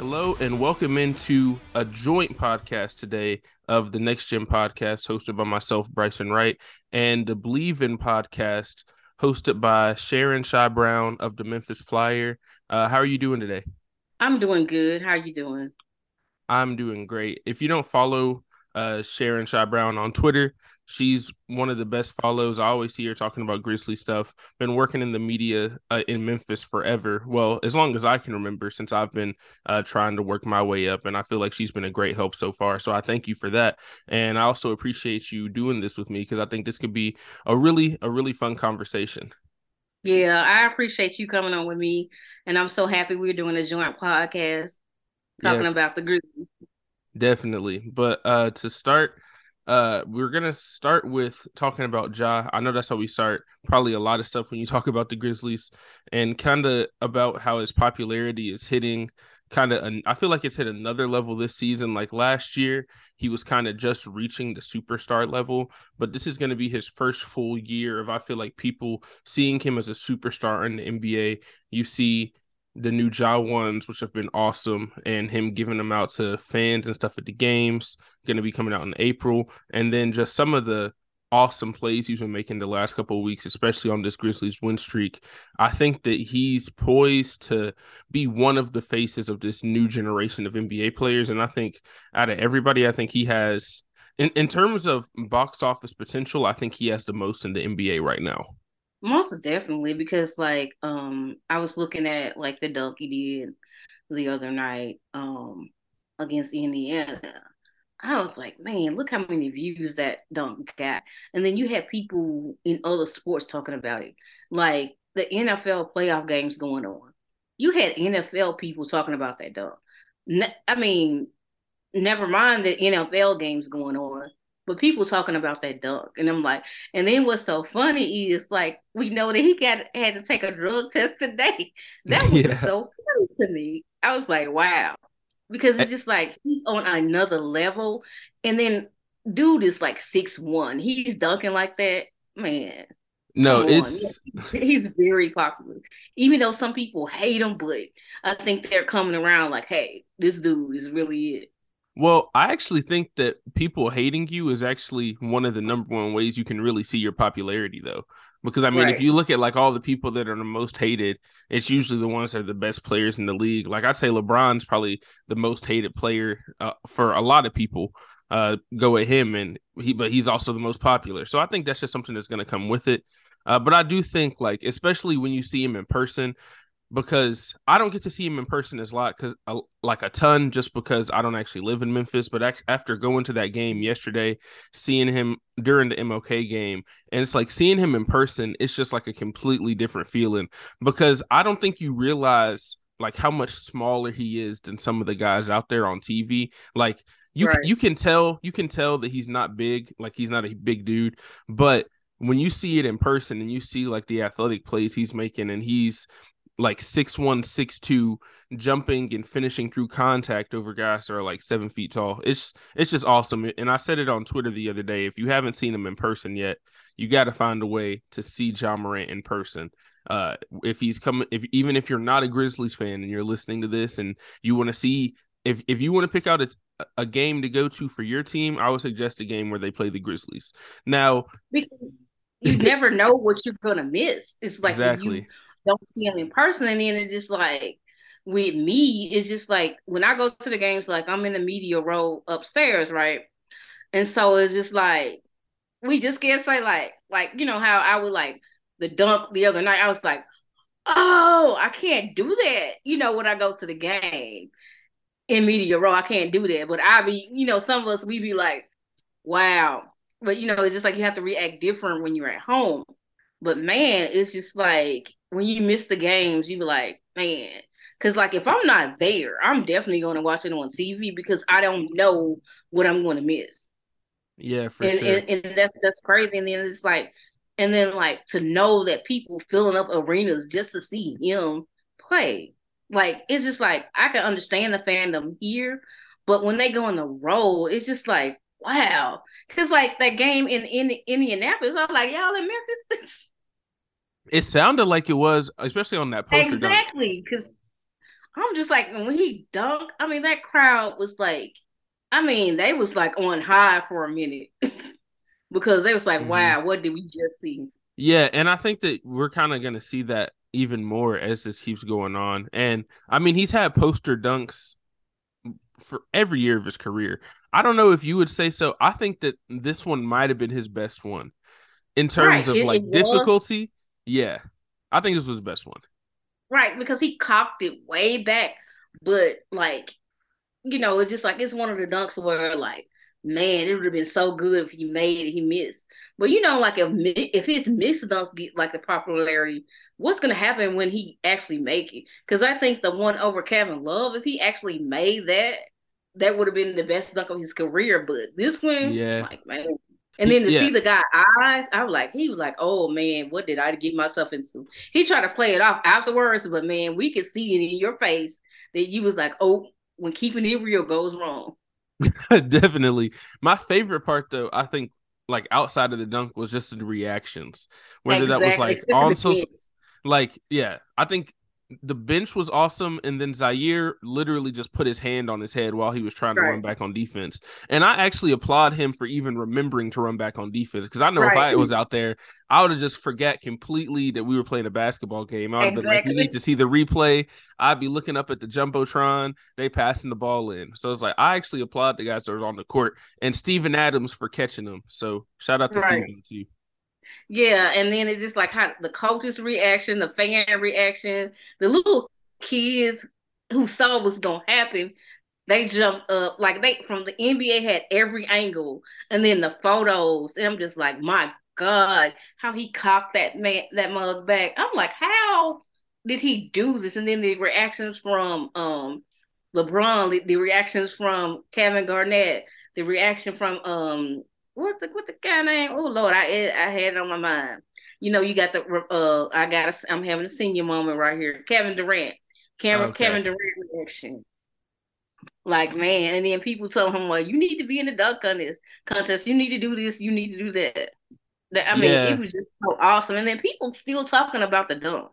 Hello and welcome into a joint podcast today of the Next Gen podcast hosted by myself, Bryson Wright, and the Bleav in podcast hosted by Sharon Shy Brown of the Memphis Flyer. Uh, how are you doing today? I'm doing good. How are you doing? I'm doing great. If you don't follow uh, Sharon Shy Brown on Twitter, she's one of the best follows. I always see her talking about Grizzly stuff. Been working in the media uh, in Memphis forever. Well, as long as I can remember, since I've been uh, trying to work my way up, and I feel like she's been a great help so far. So I thank you for that, and I also appreciate you doing this with me because I think this could be a really a really fun conversation. Yeah, I appreciate you coming on with me, and I'm so happy we're doing a joint podcast talking Yeah. about the Grizzlies. Definitely. But uh to start, uh we're gonna start with talking about Ja. I know that's how we start probably a lot of stuff when you talk about the Grizzlies and kind of about how his popularity is hitting kind of I feel like it's hit another level this season. Like last year, he was kind of just reaching the superstar level, but this is going to be his first full year of I feel like people seeing him as a superstar in the NBA. You see the new Ja ones, which have been awesome, and him giving them out to fans and stuff at the games, going to be coming out in April, and then just some of the awesome plays he's been making the last couple of weeks, especially on this Grizzlies win streak. I think that he's poised to be one of the faces of this new generation of NBA players, and I think out of everybody, I think he has. In, in terms of box office potential, I think he has the most in the NBA right now. Most definitely, because like um, I was looking at like the dunk he did the other night um against Indiana. I was like, man, look how many views that dunk got. And then you had people in other sports talking about it, like the NFL playoff games going on. You had NFL people talking about that dunk. Ne- I mean, never mind the NFL games going on, but people talking about that dunk. And I'm like, and then what's so funny is like we know that he got had to take a drug test today. That was Yeah. so funny to me. I was like, wow. Because it's just like he's on another level. And then dude is like six one. He's dunking like that. Man. No, it's he's very popular. Even though some people hate him, but I think they're coming around like, hey, this dude is really it. Well, I actually think that people hating you is actually one of the number one ways you can really see your popularity, though. Because I mean, if you look at like all the people that are the most hated, it's usually the ones that are the best players in the league. Like I'd say LeBron's probably the most hated player uh, for a lot of people. Uh, go at him, and he, but he's also the most popular. So I think that's just something that's going to come with it. Uh, but I do think like, especially when you see him in person, because I don't get to see him in person as lot because uh, like a ton just because I don't actually live in Memphis. But ac- after going to that game yesterday, seeing him during the MLK game, and it's like seeing him in person, it's just like a completely different feeling because I don't think you realize like how much smaller he is than some of the guys out there on TV. Like you Right. you can tell you can tell that he's not big, like he's not a big dude, but when you see it in person and you see like the athletic plays he's making and he's like six one, six two, jumping and finishing through contact over guys that are like seven feet tall. It's it's just awesome. And I said it on Twitter the other day. If you haven't seen him in person yet, you got to find a way to see Ja Morant in person. Uh, if he's coming, if even if you're not a Grizzlies fan and you're listening to this and you want to see, if if you want to pick out a, a game to go to for your team, I would suggest a game where they play the Grizzlies. Now, because you never know what you're gonna miss. It's like exactly. you don't see him in person, and then it's just like with me, it's just like when I go to the games, like I'm in the media row upstairs, right? And so it's just like we just can't say like like you know how I would like the dunk the other night. I was like, oh, I can't do that. You know when I go to the game in media row, I can't do that. But I be you know some of us we be like, wow. But you know it's just like you have to react different when you're at home. But man, it's just like when you miss the games, you be like, man, Cause like if I'm not there, I'm definitely going to watch it on TV because I don't know what I'm going to miss. Yeah, for and, sure. And, and that's that's crazy. And then it's like, and then like to know that people filling up arenas just to see him play, like it's just like I can understand the fandom here, but when they go on the road, it's just like wow. Cause like that game in in Indianapolis, I'm like y'all in Memphis. it sounded like it was, especially on that poster. exactly, because I'm just like when he dunked. I mean, that crowd was like, I mean, they was like on high for a minute because they was like, Mhm. wow, what did we just see? Yeah, and I think that we're kind of going to see that even more as this keeps going on. And I mean, he's had poster dunks for every year of his career. I don't know if you would say so. I think that this one might have been his best one in terms Right, of it- like it difficulty. Yeah, I think this was the best one. Right, because he cocked it way back, but like, you know, it's just like it's one of the dunks where like, man, it would have been so good if he made it, he missed. But you know, like if if his missed dunks get like the popularity, what's gonna happen when he actually make it? Because I think the one over Kevin Love, if he actually made that, that would have been the best dunk of his career. But this one, Yeah. like man. And then to Yeah. see the guy eyes, I was like, he was like, "Oh man, what did I get myself into?" He tried to play it off afterwards, but man, we could see it in your face that you was like, "Oh, when keeping it real goes wrong." Definitely. My favorite part though, I think like outside of the dunk was just the reactions. Whether that was like on social like yeah, I think the bench was awesome and then Ziaire literally just put his hand on his head while he was trying to run back on defense. And I actually applaud him for even remembering to run back on defense because I know if I was out there, I would have just forget completely that we were playing a basketball game. Be like, Exactly. you need to see the replay. I'd be looking up at the jumbotron. They passing the ball in. So it's like I actually applaud the guys that were on the court and Steven Adams for catching them. So shout out to Right. Steven too. Yeah, and then it's just like how the coach's reaction, the fan reaction, the little kids who saw what's gonna happen, they jumped up like they from the NBA had every angle, and then the photos, and I'm just like, my God, how he cocked that man that mug back. I'm like, how did he do this? And then the reactions from um LeBron, the, the reactions from Kevin Garnett, the reaction from um what the what the guy name? Oh Lord, I I had it on my mind. You know, you got the uh I got a, I'm having a senior moment right here. Kevin Durant, Kevin Okay. Kevin Durant reaction. Like man, and then people tell him, "Well, you need to be in the dunk contest. Contest. You need to do this. You need to do that." That- I mean, Yeah. it was just so awesome. And then people still talking about the dunk.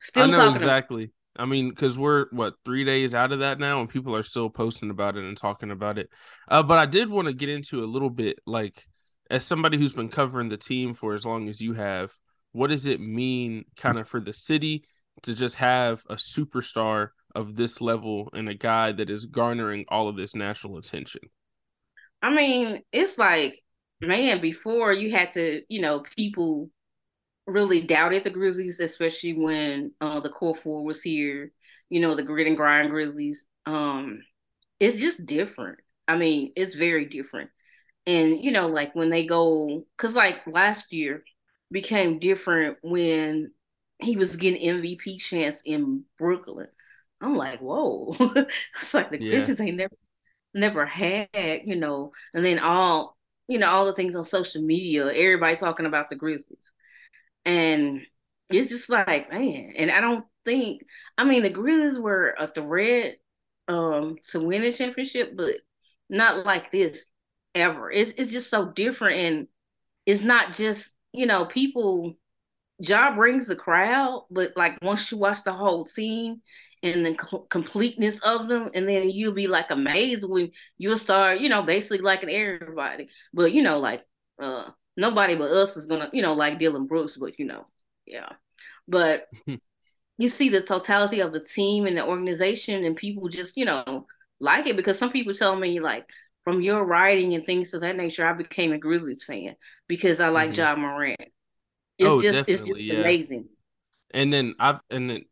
Still I know talking exactly. I mean, because we're what three days out of that now, and people are still posting about it and talking about it. Uh, but I did want to get into a little bit, like as somebody who's been covering the team for as long as you have, what does it mean, kind of, for the city to just have a superstar of this level and a guy that is garnering all of this national attention? I mean, it's like, man, before you had to, you know, people really doubted the Grizzlies, especially when uh, the core four was here, you know, the grit and grind Grizzlies. Um, it's just different. I mean, it's very different. And, you know, like when they go, because like last year became different when he was getting MVP chance in Brooklyn. I'm like, whoa. it's like the Yeah. Grizzlies ain't never never had, you know, and then all, you know, all the things on social media, everybody's talking about the Grizzlies. And it's just like, man, and I don't think I mean the Grizzlies were a threat um to win a championship, but not like this ever. It's it's just so different and it's not just, you know, people job brings the crowd, but like once you watch the whole team and the co- completeness of them, and then you'll be like amazed when you'll start, you know, basically liking everybody. But you know, like uh nobody but us is gonna, you know, like Dillon Brooks, but you know, yeah. But you see the totality of the team and the organization, and people just you know like it because some people tell me like from your writing and things of that nature, I became a Grizzlies fan because I like mm-hmm. Ja Morant. It's oh, just it's just yeah. amazing. And then I've and then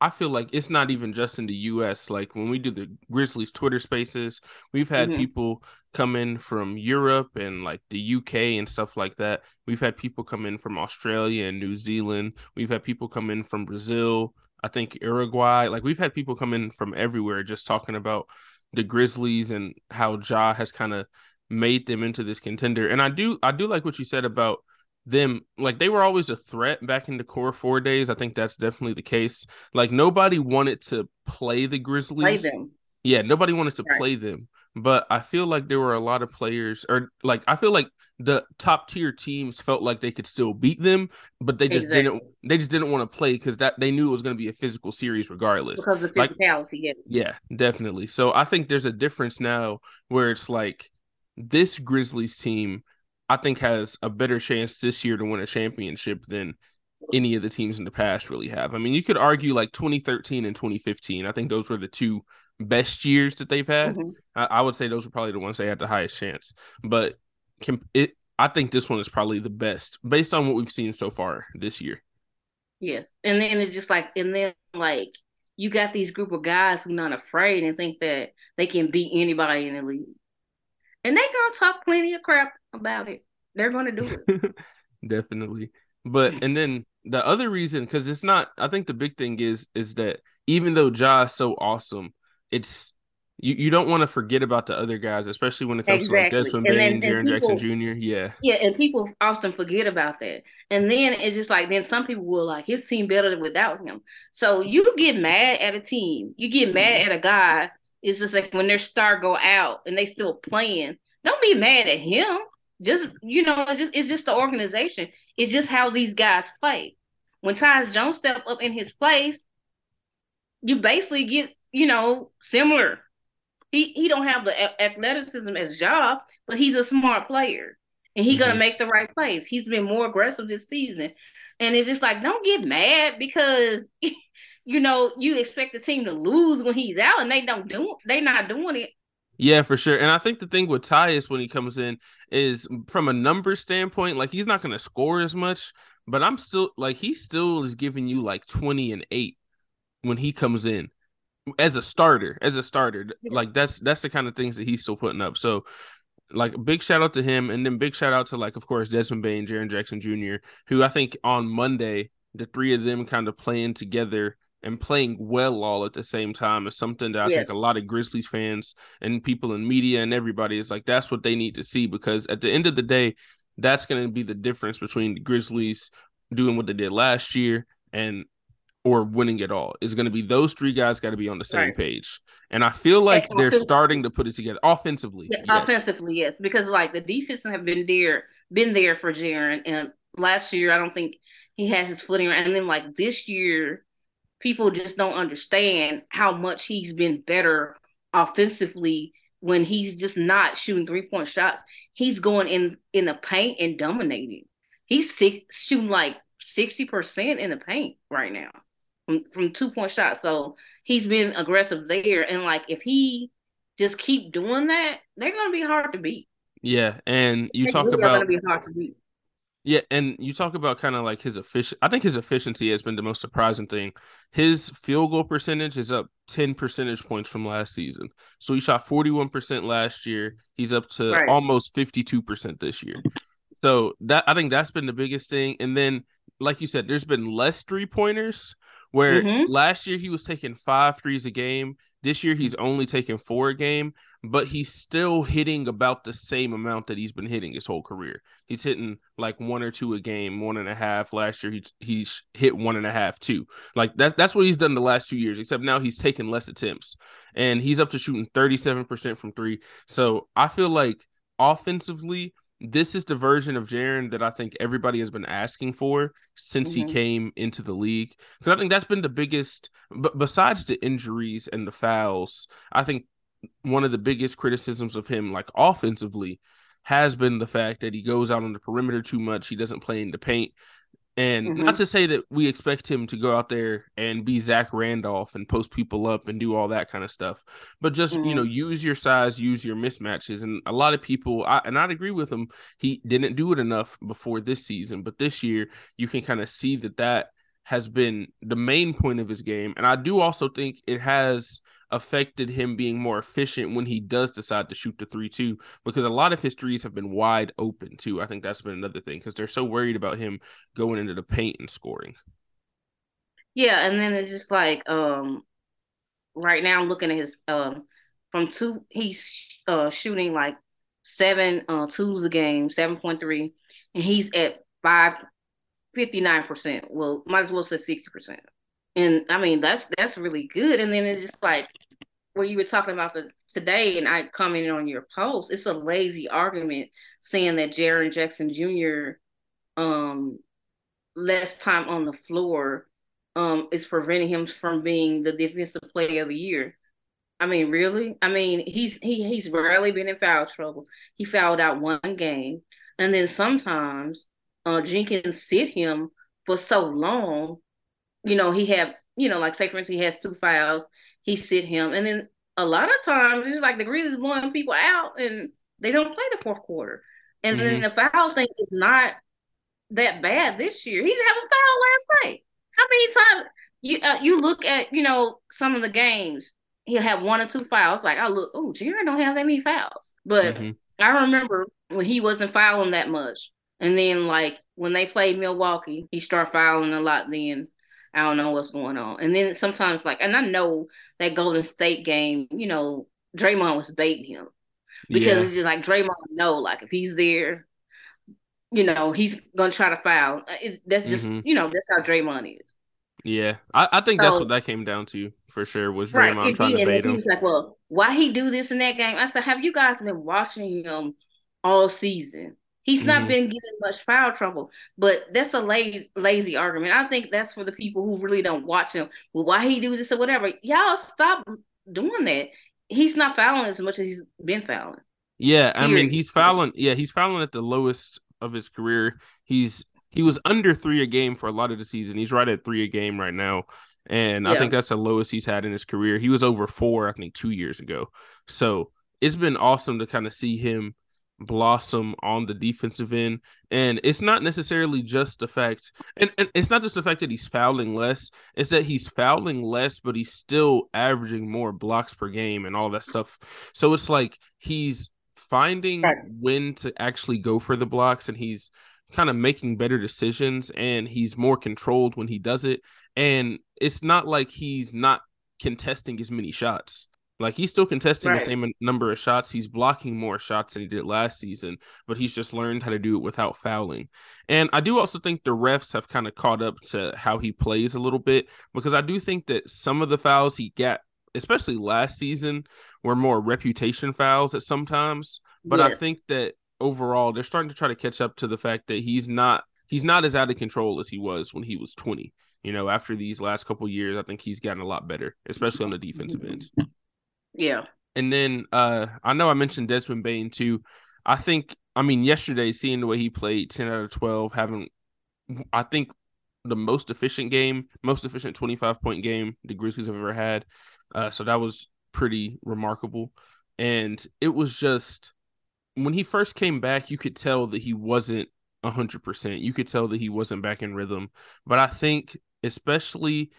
I feel like it's not even just in the US. Like when we do the Grizzlies Twitter spaces, we've had mm-hmm. people come in from Europe and like the UK and stuff like that. We've had people come in from Australia and New Zealand. We've had people come in from Brazil, I think Uruguay. Like we've had people come in from everywhere just talking about the Grizzlies and how Ja has kind of made them into this contender. And I do I do like what you said about them like they were always a threat back in the core four days. I think that's definitely the case. Like nobody wanted to play the Grizzlies. Play yeah, nobody wanted to right. play them. But I feel like there were a lot of players, or like I feel like the top tier teams felt like they could still beat them, but they just exactly. didn't. They just didn't want to play because that they knew it was going to be a physical series regardless. Because of physicality, like, yes. Yeah, definitely. So I think there's a difference now where it's like this Grizzlies team I think has a better chance this year to win a championship than any of the teams in the past really have. I mean, you could argue like 2013 and 2015. I think those were the two best years that they've had. Mm-hmm. I, I, would say those were probably the ones they had the highest chance. But can, it, I think this one is probably the best based on what we've seen so far this year. Yes, and then it's just like, and then like you got these group of guys who not afraid and think that they can beat anybody in the league, and they gonna talk plenty of crap about it. They're going to do it. Definitely. But and then the other reason, because it's not, I think the big thing is is that even though Ja is so awesome, it's you, you don't want to forget about the other guys, especially when it comes exactly. to like Desmond Bane, Jaren Jackson Jr. Yeah. Yeah, and people often forget about that. And then it's just like then some people will like his team better without him. So you get mad at a team, you get mad mm-hmm. at a guy. It's just like when their star go out and they still playing. Don't be mad at him just you know, it's just it's just the organization. It's just how these guys play. When Tyus Jones step up in his place, you basically get you know similar. He he don't have the athleticism as Ja, but he's a smart player, and he's mm-hmm. gonna make the right plays. He's been more aggressive this season, and it's just like don't get mad because. you know, you expect the team to lose when he's out, and they don't do. They not doing it. Yeah, for sure. And I think the thing with Tyus when he comes in is from a number standpoint, like he's not going to score as much, but I'm still like he still is giving you like 20 and 8 when he comes in as a starter, as a starter. Like that's that's the kind of things that he's still putting up. So like big shout out to him and then big shout out to like of course Desmond Bane, Jaren Jackson Jr., who I think on Monday the three of them kind of playing together and playing well all at the same time is something that I think a lot of Grizzlies fans and people in media and everybody is like that's what they need to see because at the end of the day, that's going to be the difference between the Grizzlies doing what they did last year and or winning it all is going to be those three guys got to be on the same right. page. And I feel like and they're starting to put it together offensively. Yeah, yes. Offensively, yes, because like the defense have been there, been there for Jaren. And last year, I don't think he has his footing. And then like this year, people just don't understand how much he's been better offensively when he's just not shooting three point shots. He's going in in the paint and dominating. He's six, shooting like sixty percent in the paint right now from from two point shots. So he's been aggressive there, and like if he just keep doing that, they're gonna be hard to beat. Yeah, and you they talk really about be hard to beat. Yeah, and you talk about kind of like his efficient. I think his efficiency has been the most surprising thing. His field goal percentage is up ten percentage points from last season. So he shot forty one percent last year. He's up to right. almost fifty two percent this year. So that I think that's been the biggest thing. And then, like you said, there's been less three pointers. Where mm-hmm. last year he was taking five threes a game. This year he's only taking four a game but he's still hitting about the same amount that he's been hitting his whole career. He's hitting like one or two a game, one and a half. Last year he he's hit one and a half too. Like that's that's what he's done the last two years. Except now he's taking less attempts, and he's up to shooting thirty seven percent from three. So I feel like offensively. This is the version of Jaren that I think everybody has been asking for since mm-hmm. he came into the league. Because I think that's been the biggest, but besides the injuries and the fouls, I think one of the biggest criticisms of him, like offensively, has been the fact that he goes out on the perimeter too much. He doesn't play in the paint. And Mhm. not to say that we expect him to go out there and be Zach Randolph and post people up and do all that kind of stuff, but just you Mhm. know use your size, use your mismatches. And a lot of people, I, and I'd agree with him, he didn't do it enough before this season, but this year you can kind of see that that has been the main point of his game. And I do also think it has affected him being more efficient when he does decide to shoot the three two because a lot of his threes have been wide open too. I think that's been another thing because they're so worried about him going into the paint and scoring. Yeah, and then it's just like um right now I'm looking at his um from two he's uh shooting like seven uh twos a game, seven point three, and he's at five fifty nine percent. Well, might as well say sixty percent. And I mean that's that's really good. And then it's just like where you were talking about the today, and I commented on your post. It's a lazy argument saying that Jaren Jackson Jr. um less time on the floor um is preventing him from being the defensive player of the year. I mean, really? I mean, he's he he's rarely been in foul trouble. He fouled out one game, and then sometimes uh Jenkins sit him for so long. You know, he have you know, like say for instance, he has two fouls. He sit him, and then a lot of times it's like the Grizzlies blowing people out, and they don't play the fourth quarter. And then the foul thing is not that bad this year. He didn't have a foul last night. How many times you uh, you look at you know some of the games? He'll have one or two fouls. Like I look, oh, Jaren don't have that many fouls. But Mhm. I remember when he wasn't fouling that much, and then like when they played Milwaukee, he started fouling a lot. Then I don't know what's going on. And then sometimes like, and I know that Golden State game, you know, Draymond was baiting him because Yeah. it's just like Draymond know like if he's there, you know, he's gonna try to foul. Uh, It, that's just Mhm. you know that's how Draymond is. Yeah. I, I think that's what that came down to for sure was Draymond It trying did. to bait then he him. was like, "Well, why he do this in that game?" I said, "Have you guys been watching him all season? He's not Mhm. been getting much foul trouble, but that's a lazy, lazy argument. I think that's for the people who really don't watch him. Well, why he do this or whatever? Y'all stop doing that. He's not fouling as much as he's been fouling. Yeah, I mean he's fouling. Yeah, he's fouling at the lowest of his career. He's he was under three a game for a lot of the season. He's right at three a game right now, and I think that's the lowest he's had in his career. He was over four, I think, two years ago. So it's been awesome to kind of see him blossom on the defensive end. And it's not necessarily just the fact, and, and it's not just the fact that he's fouling less, it's that he's fouling less, but he's still averaging more blocks per game and all that stuff. So it's like he's finding Right. when to actually go for the blocks and he's kind of making better decisions and he's more controlled when he does it. And it's not like he's not contesting as many shots. Like he's still contesting Right. the same number of shots. He's blocking more shots than he did last season, but he's just learned how to do it without fouling. And I do also think the refs have kind of caught up to how he plays a little bit because I do think that some of the fouls he got, especially last season, were more reputation fouls at sometimes. But I think that overall they're starting to try to catch up to the fact that he's not he's not as out of control as he was when he was 20. You know, after these last couple years, I think he's gotten a lot better, especially on the defensive end. Yeah. And then uh I know I mentioned Desmond Bane too. I think I mean yesterday seeing the way he played 10 out of 12 having I think the most efficient game, most efficient 25 point game the Grizzlies have ever had. Uh so that was pretty remarkable. And it was just when he first came back, you could tell that he wasn't 100%. You could tell that he wasn't back in rhythm. But I think, especially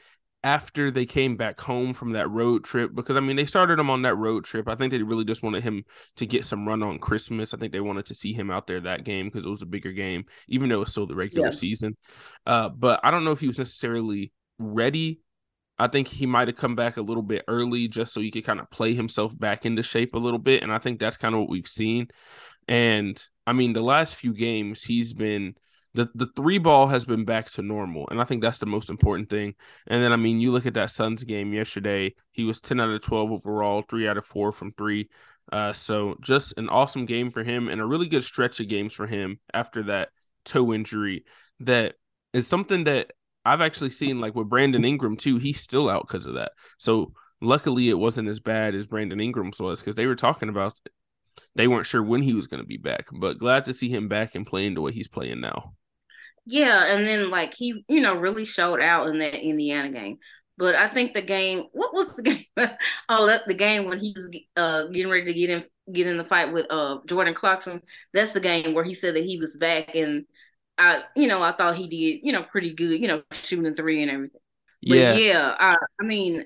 after they came back home from that road trip, because I mean, they started him on that road trip. I think they really just wanted him to get some run on Christmas. I think they wanted to see him out there that game because it was a bigger game, even though it's still the regular Yeah. season. Uh, but I don't know if he was necessarily ready. I think he might have come back a little bit early just so he could kind of play himself back into shape a little bit. And I think that's kind of what we've seen. And I mean, the last few games, he's been the the three ball has been back to normal, and I think that's the most important thing. And then I mean, you look at that Suns game yesterday; he was ten out of twelve overall, three out of four from three. Uh, so just an awesome game for him, and a really good stretch of games for him after that toe injury. That is something that I've actually seen, like with Brandon Ingram too. He's still out because of that. So luckily, it wasn't as bad as Brandon Ingram's was because they were talking about they weren't sure when he was going to be back, but glad to see him back and playing the way he's playing now. Yeah, and then like he, you know, really showed out in that Indiana game. But I think the game, what was the game? oh, that the game when he was uh, getting ready to get in get in the fight with uh, Jordan Clarkson. That's the game where he said that he was back, and I, you know, I thought he did, you know, pretty good, you know, shooting three and everything. But Yeah. yeah, I, I mean,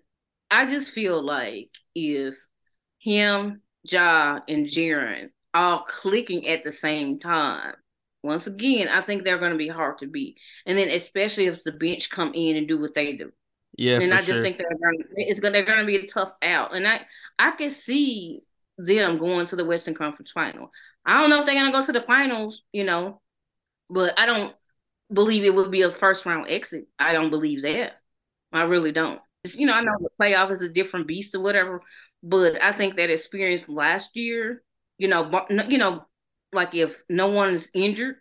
I just feel like if him, Ja, and Jaren all clicking at the same time, once again, I think they're going to be hard to beat. And then especially if the bench come in and do what they do, Yeah, and I just sure. think they're going. It's going. They're going to be a tough out, and I I can see them going to the Western Conference Final. I don't know if they're going to go to the finals, you know, but I don't believe it would be a first round exit. I don't believe that. I really don't. It's- you know, I know the playoff is a different beast or whatever, but I think that experience last year, you know, you know, like if no one is injured,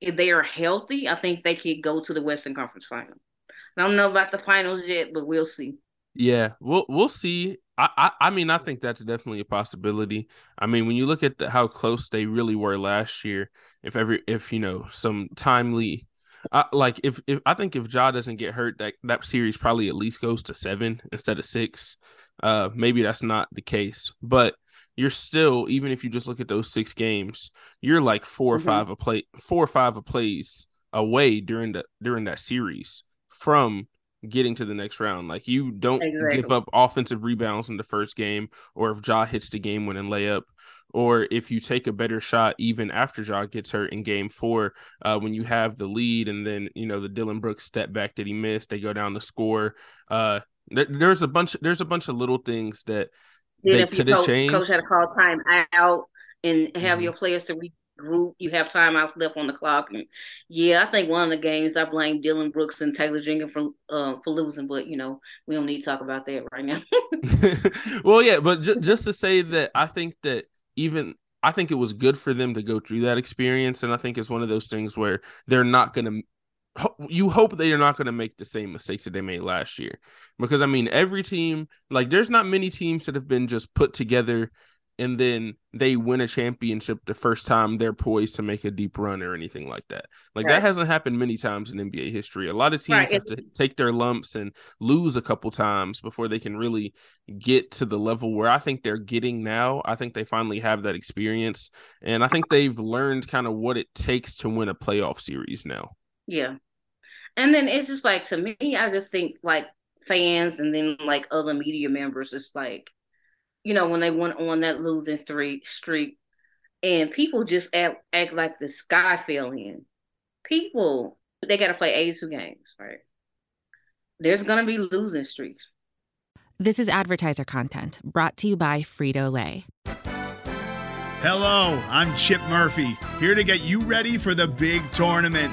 if they are healthy, I think they could go to the Western Conference Final. I don't know about the finals yet, but we'll see. Yeah, we'll we'll see. I, I I mean, I think that's definitely a possibility. I mean, when you look at the, how close they really were last year, if every if you know some timely, uh, like if if I think if Ja doesn't get hurt, that that series probably at least goes to seven instead of six. Uh, maybe that's not the case, but you're still even if you just look at those six games, you're like 4 or Mhm. five a play, four or five a plays away during the during that series from getting to the next round. Like you don't give up offensive rebounds in the first game, or if Ja hits the game winning layup, or if you take a better shot even after Ja gets hurt in game four, uh, when you have the lead and then you know the Dillon Brooks step back that he missed, they go down the score. Uh, there, there's a bunch. There's a bunch of little things that Then they if your coach, changed. coach had to call time out and have Mhm. your players to regroup, you have timeouts left on the clock. And yeah, I think one of the games I blame Dillon Brooks and Taylor Jenkins for uh, for losing, but you know we don't need to talk about that right now. well, yeah, but ju- just to say that I think that even I think it was good for them to go through that experience, and I think it's one of those things where they're not going to. You hope they are not going to make the same mistakes that they made last year, because I mean, every team like there's not many teams that have been just put together and then they win a championship the first time they're poised to make a deep run or anything like that. Like that hasn't happened many times in NBA history. A lot of teams Right. have to take their lumps and lose a couple times before they can really get to the level where I think they're getting now. I think they finally have that experience and I think they've learned kind of what it takes to win a playoff series now. Yeah, and then it's just like to me, I just think like fans and then like other media members, it's like you know when they went on that losing streak streak, and people just act act like the sky fell in. People they got to play 82 games, right? There's gonna be losing streaks. This is advertiser content brought to you by Frito Lay. Hello, I'm Chip Murphy, here to get you ready for the big tournament.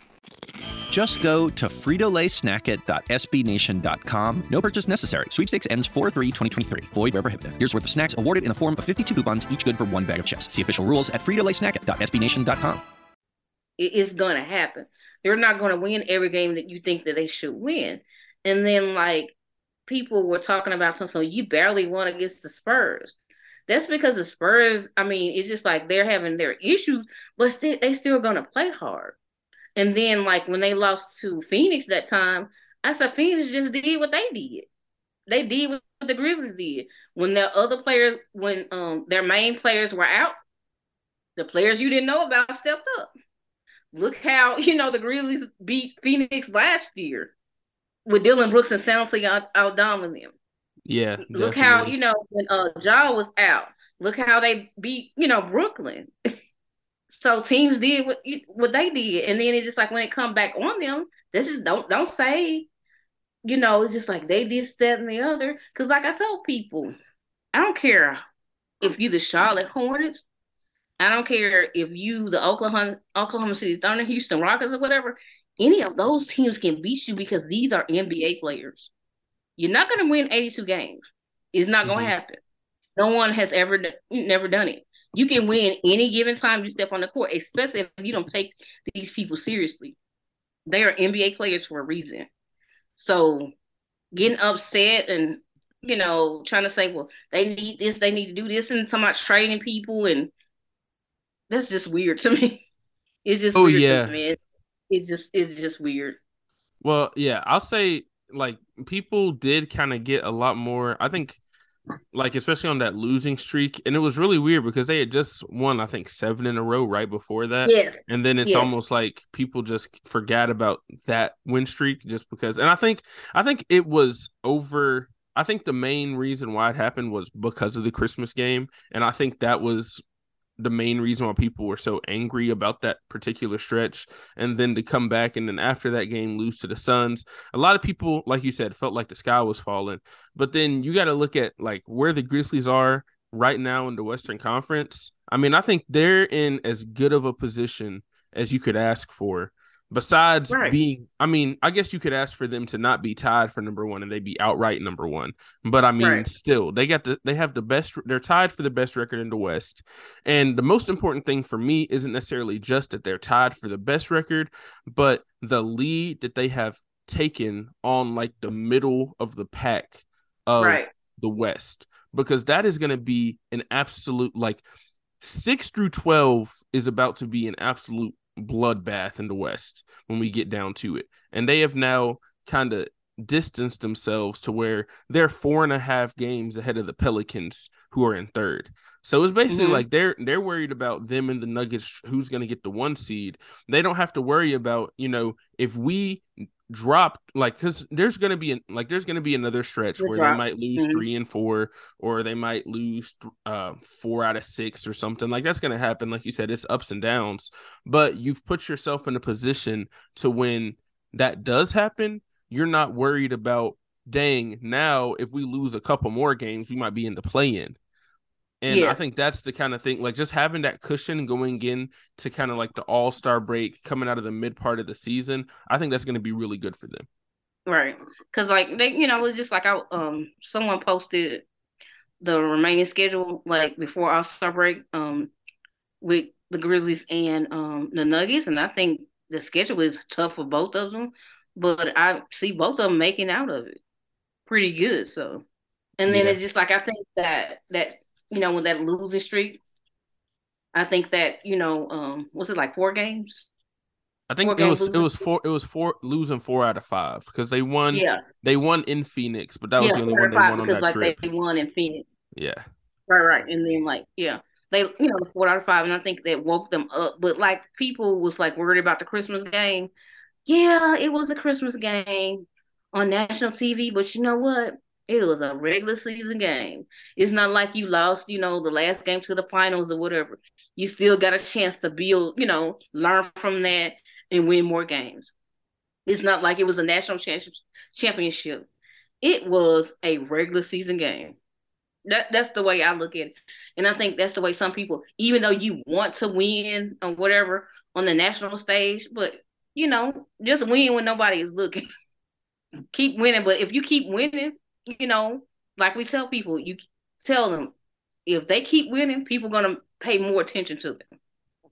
Just go to fritolaysnackit.sbnation.com. No purchase necessary. Sweepstakes ends 4-3-2023. Void where prohibited. Here's worth of snacks awarded in the form of 52 coupons, each good for one bag of chips. See official rules at fritolaysnackit.sbnation.com. It is going to happen. They're not going to win every game that you think that they should win. And then like people were talking about something, so you barely won against the Spurs. That's because the Spurs, I mean, it's just like they're having their issues, but still, they still going to play hard. And then like when they lost to Phoenix that time, I said Phoenix just did what they did. They did what the Grizzlies did. When their other players, when um their main players were out, the players you didn't know about stepped up. Look how you know the Grizzlies beat Phoenix last year with Dillon Brooks and Santi out, out dominating them. Yeah. Look how you know when uh Ja was out. Look how they beat you know Brooklyn. So teams did what what they did, and then it's just like when it come back on them, this is don't don't say, you know, it's just like they did that and the other. Because like I told people, I don't care if you the Charlotte Hornets, I don't care if you the Oklahoma Oklahoma City Thunder, Houston Rockets, or whatever. Any of those teams can beat you because these are NBA players. You're not going to win 82 games. It's not going to mm-hmm. happen. No one has ever never done it. You can win any given time you step on the court, especially if you don't take these people seriously. They are NBA players for a reason. So getting upset and you know trying to say, well, they need this, they need to do this, and talking about trading people, and that's just weird to me. It's just oh yeah, me. It's just it's just weird. Well, yeah, I'll say like people did kind of get a lot more. I think like especially on that losing streak and it was really weird because they had just won i think seven in a row right before that yes and then it's yes. almost like people just forgot about that win streak just because and i think i think it was over i think the main reason why it happened was because of the christmas game and i think that was the main reason why people were so angry about that particular stretch and then to come back and then after that game lose to the Suns. A lot of people like you said felt like the sky was falling. But then you got to look at like where the Grizzlies are right now in the Western Conference. I mean I think they're in as good of a position as you could ask for Besides right. being, I mean, I guess you could ask for them to not be tied for number one and they'd be outright number one. But I mean, right. still, they got the they have the best. They're tied for the best record in the West. And the most important thing for me isn't necessarily just that they're tied for the best record, but the lead that they have taken on like the middle of the pack of right. the West, because that is going to be an absolute like six through twelve is about to be an absolute bloodbath in the West when we get down to it. And they have now kind of distanced themselves to where they're four and a half games ahead of the Pelicans, who are in third. So it's basically mm-hmm. like they're they're worried about them and the Nuggets who's going to get the one seed. They don't have to worry about, you know, if we drop like because there's gonna be an, like there's gonna be another stretch the where drop. they might lose mm-hmm. three and four or they might lose uh four out of six or something like that's gonna happen like you said it's ups and downs but you've put yourself in a position to when that does happen you're not worried about dang now if we lose a couple more games we might be in the play in and yes. I think that's the kind of thing, like just having that cushion going in to kind of like the all star break coming out of the mid part of the season. I think that's going to be really good for them. Right. Cause like they, you know, it was just like I, um, someone posted the remaining schedule like before all star break, um, with the Grizzlies and, um, the Nuggets. And I think the schedule is tough for both of them, but I see both of them making out of it pretty good. So, and then yeah. it's just like, I think that, that, you know, with that losing streak. I think that, you know, um, was it like four games? I think four it was it was four it was four losing four out of five because they won yeah they won in Phoenix but that was yeah, the only one they won on that like trip. They won in Phoenix. Yeah. Right, right, and then like yeah they you know four out of five and I think that woke them up. But like people was like worried about the Christmas game. Yeah, it was a Christmas game on national TV, but you know what? It was a regular season game. It's not like you lost, you know, the last game to the finals or whatever. You still got a chance to build, you know, learn from that and win more games. It's not like it was a national championship. It was a regular season game. That that's the way I look at it. And I think that's the way some people, even though you want to win or whatever on the national stage, but you know, just win when nobody is looking. keep winning. But if you keep winning, you know, like we tell people, you tell them if they keep winning, people gonna pay more attention to them.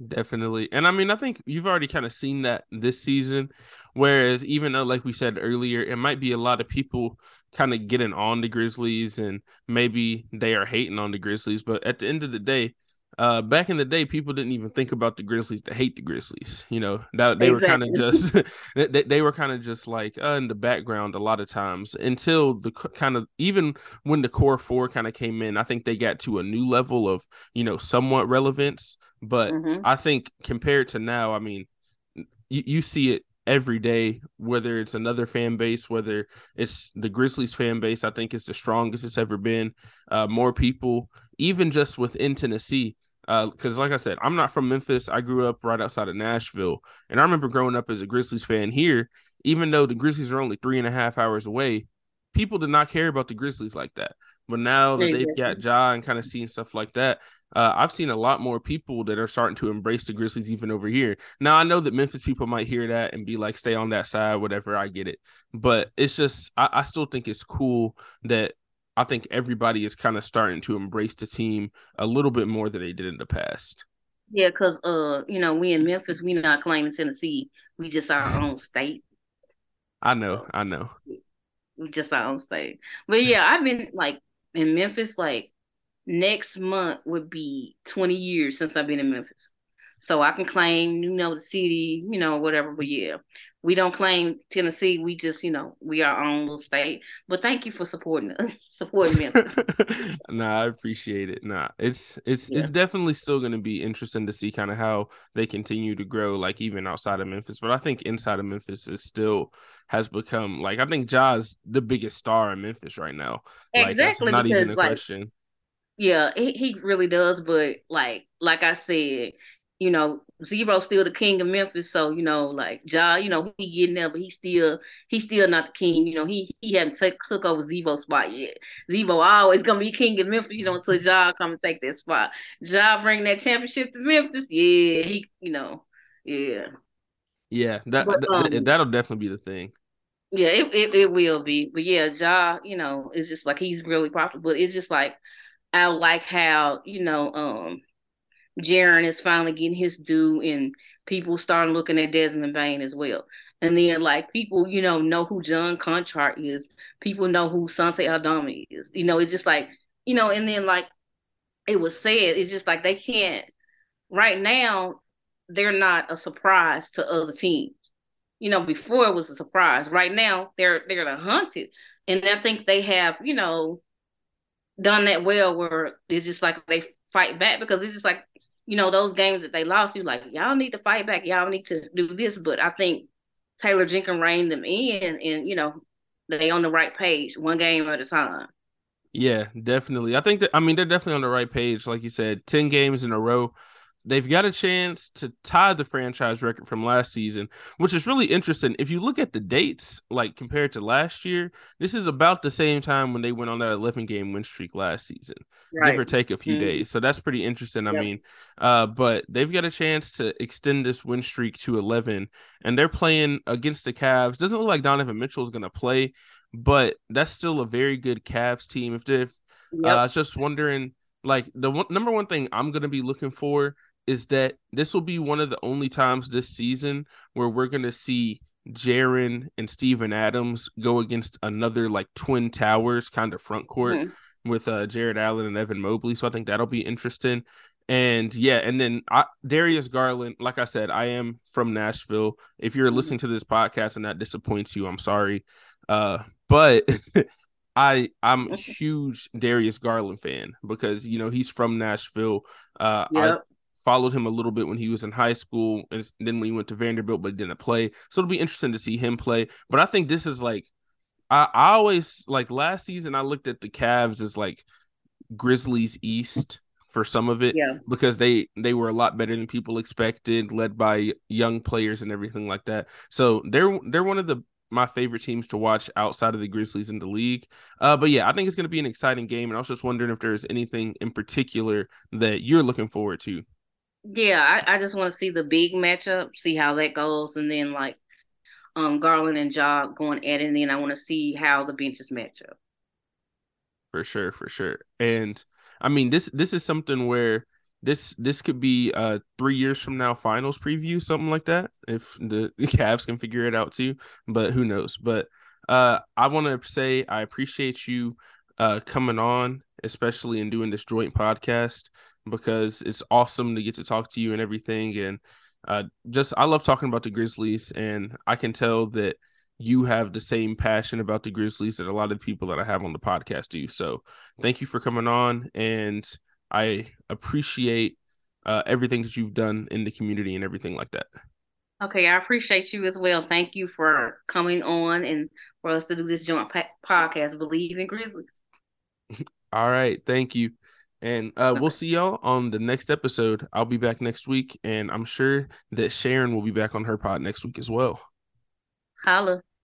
Definitely. And I mean, I think you've already kind of seen that this season. Whereas, even though, like we said earlier, it might be a lot of people kind of getting on the Grizzlies and maybe they are hating on the Grizzlies. But at the end of the day, uh, back in the day, people didn't even think about the Grizzlies to hate the Grizzlies. You know, that they exactly. were kind of just they, they were kind of just like uh, in the background a lot of times until the kind of even when the core four kind of came in. I think they got to a new level of you know somewhat relevance. But mm-hmm. I think compared to now, I mean, you, you see it every day, whether it's another fan base, whether it's the Grizzlies fan base, I think it's the strongest it's ever been. Uh, more people, even just within Tennessee, because uh, like I said, I'm not from Memphis. I grew up right outside of Nashville, and I remember growing up as a Grizzlies fan here. Even though the Grizzlies are only three and a half hours away, people did not care about the Grizzlies like that. But now that they've got Ja and kind of seeing stuff like that, uh, I've seen a lot more people that are starting to embrace the Grizzlies even over here. Now I know that Memphis people might hear that and be like, "Stay on that side," whatever. I get it, but it's just I, I still think it's cool that I think everybody is kind of starting to embrace the team a little bit more than they did in the past. Yeah, because uh, you know, we in Memphis, we not claiming Tennessee. We just our own state. I know, I know. We just our own state. But yeah, I've been like in Memphis, like next month would be 20 years since I've been in Memphis. So I can claim, you know, the city, you know, whatever. But yeah, we don't claim Tennessee. We just, you know, we are our own little state. But thank you for supporting us, supporting me. nah, I appreciate it. Nah, it's it's yeah. it's definitely still going to be interesting to see kind of how they continue to grow, like even outside of Memphis. But I think inside of Memphis is still has become like I think Ja's the biggest star in Memphis right now. Exactly, like, not because, even a like, question. Yeah, he, he really does. But like like I said, you know, Z-Bo still the king of Memphis. So, you know, like Ja, you know, he getting there, but he's still he's still not the king. You know, he he hadn't take, took over Z-Bo's spot yet. Z-Bo always gonna be king of Memphis, you know, until Ja come and take that spot. Ja bring that championship to Memphis. Yeah, he, you know, yeah. Yeah, that, but, um, that'll definitely be the thing. Yeah, it, it, it will be. But yeah, Ja, you know, it's just like he's really profitable. It's just like I like how, you know, um Jaren is finally getting his due, and people starting looking at Desmond Bane as well. And then like people, you know, know who John Konchar is. People know who Santi Aldama is. You know, it's just like, you know, and then like it was said, it's just like they can't right now, they're not a surprise to other teams. You know, before it was a surprise. Right now, they're they're the hunted. And I think they have, you know, done that well where it's just like they fight back because it's just like you know, those games that they lost, you like, y'all need to fight back. Y'all need to do this. But I think Taylor Jenkins reined them in and, you know, they on the right page, one game at a time. Yeah, definitely. I think that I mean they're definitely on the right page. Like you said, 10 games in a row they've got a chance to tie the franchise record from last season, which is really interesting. If you look at the dates, like compared to last year, this is about the same time when they went on that 11 game win streak last season, right. give or take a few mm-hmm. days. So that's pretty interesting. Yep. I mean, uh, but they've got a chance to extend this win streak to 11, and they're playing against the Cavs. Doesn't look like Donovan Mitchell is going to play, but that's still a very good Cavs team. If they, uh, yep. uh, I was just wondering, like the one, number one thing I'm going to be looking for is that this will be one of the only times this season where we're going to see Jaren and Steven Adams go against another like Twin Towers kind of front court mm-hmm. with uh, Jarrett Allen and Evan Mobley. So I think that'll be interesting. And yeah, and then I, Darius Garland, like I said, I am from Nashville. If you're mm-hmm. listening to this podcast and that disappoints you, I'm sorry. Uh, but I I'm a huge Darius Garland fan because you know he's from Nashville. Uh, yep followed him a little bit when he was in high school and then when he went to Vanderbilt but didn't play. So it'll be interesting to see him play. But I think this is like I, I always like last season I looked at the Cavs as like Grizzlies East for some of it yeah. because they they were a lot better than people expected, led by young players and everything like that. So they're they're one of the my favorite teams to watch outside of the Grizzlies in the league. Uh, but yeah, I think it's going to be an exciting game, and I was just wondering if there's anything in particular that you're looking forward to yeah, I, I just want to see the big matchup, see how that goes, and then like um Garland and Ja going at it, and then I want to see how the benches match up. For sure, for sure. And I mean this this is something where this this could be uh three years from now finals preview, something like that, if the, the Cavs can figure it out too. But who knows? But uh I want to say I appreciate you uh coming on, especially in doing this joint podcast because it's awesome to get to talk to you and everything. And uh, just I love talking about the Grizzlies, and I can tell that you have the same passion about the Grizzlies that a lot of people that I have on the podcast do. So thank you for coming on, and I appreciate uh, everything that you've done in the community and everything like that. Okay, I appreciate you as well. Thank you for coming on and for us to do this joint podcast. Bleav in Grizzlies. All right, thank you. And uh, we'll see y'all on the next episode. I'll be back next week, and I'm sure that Sharon will be back on her pod next week as well. Holla.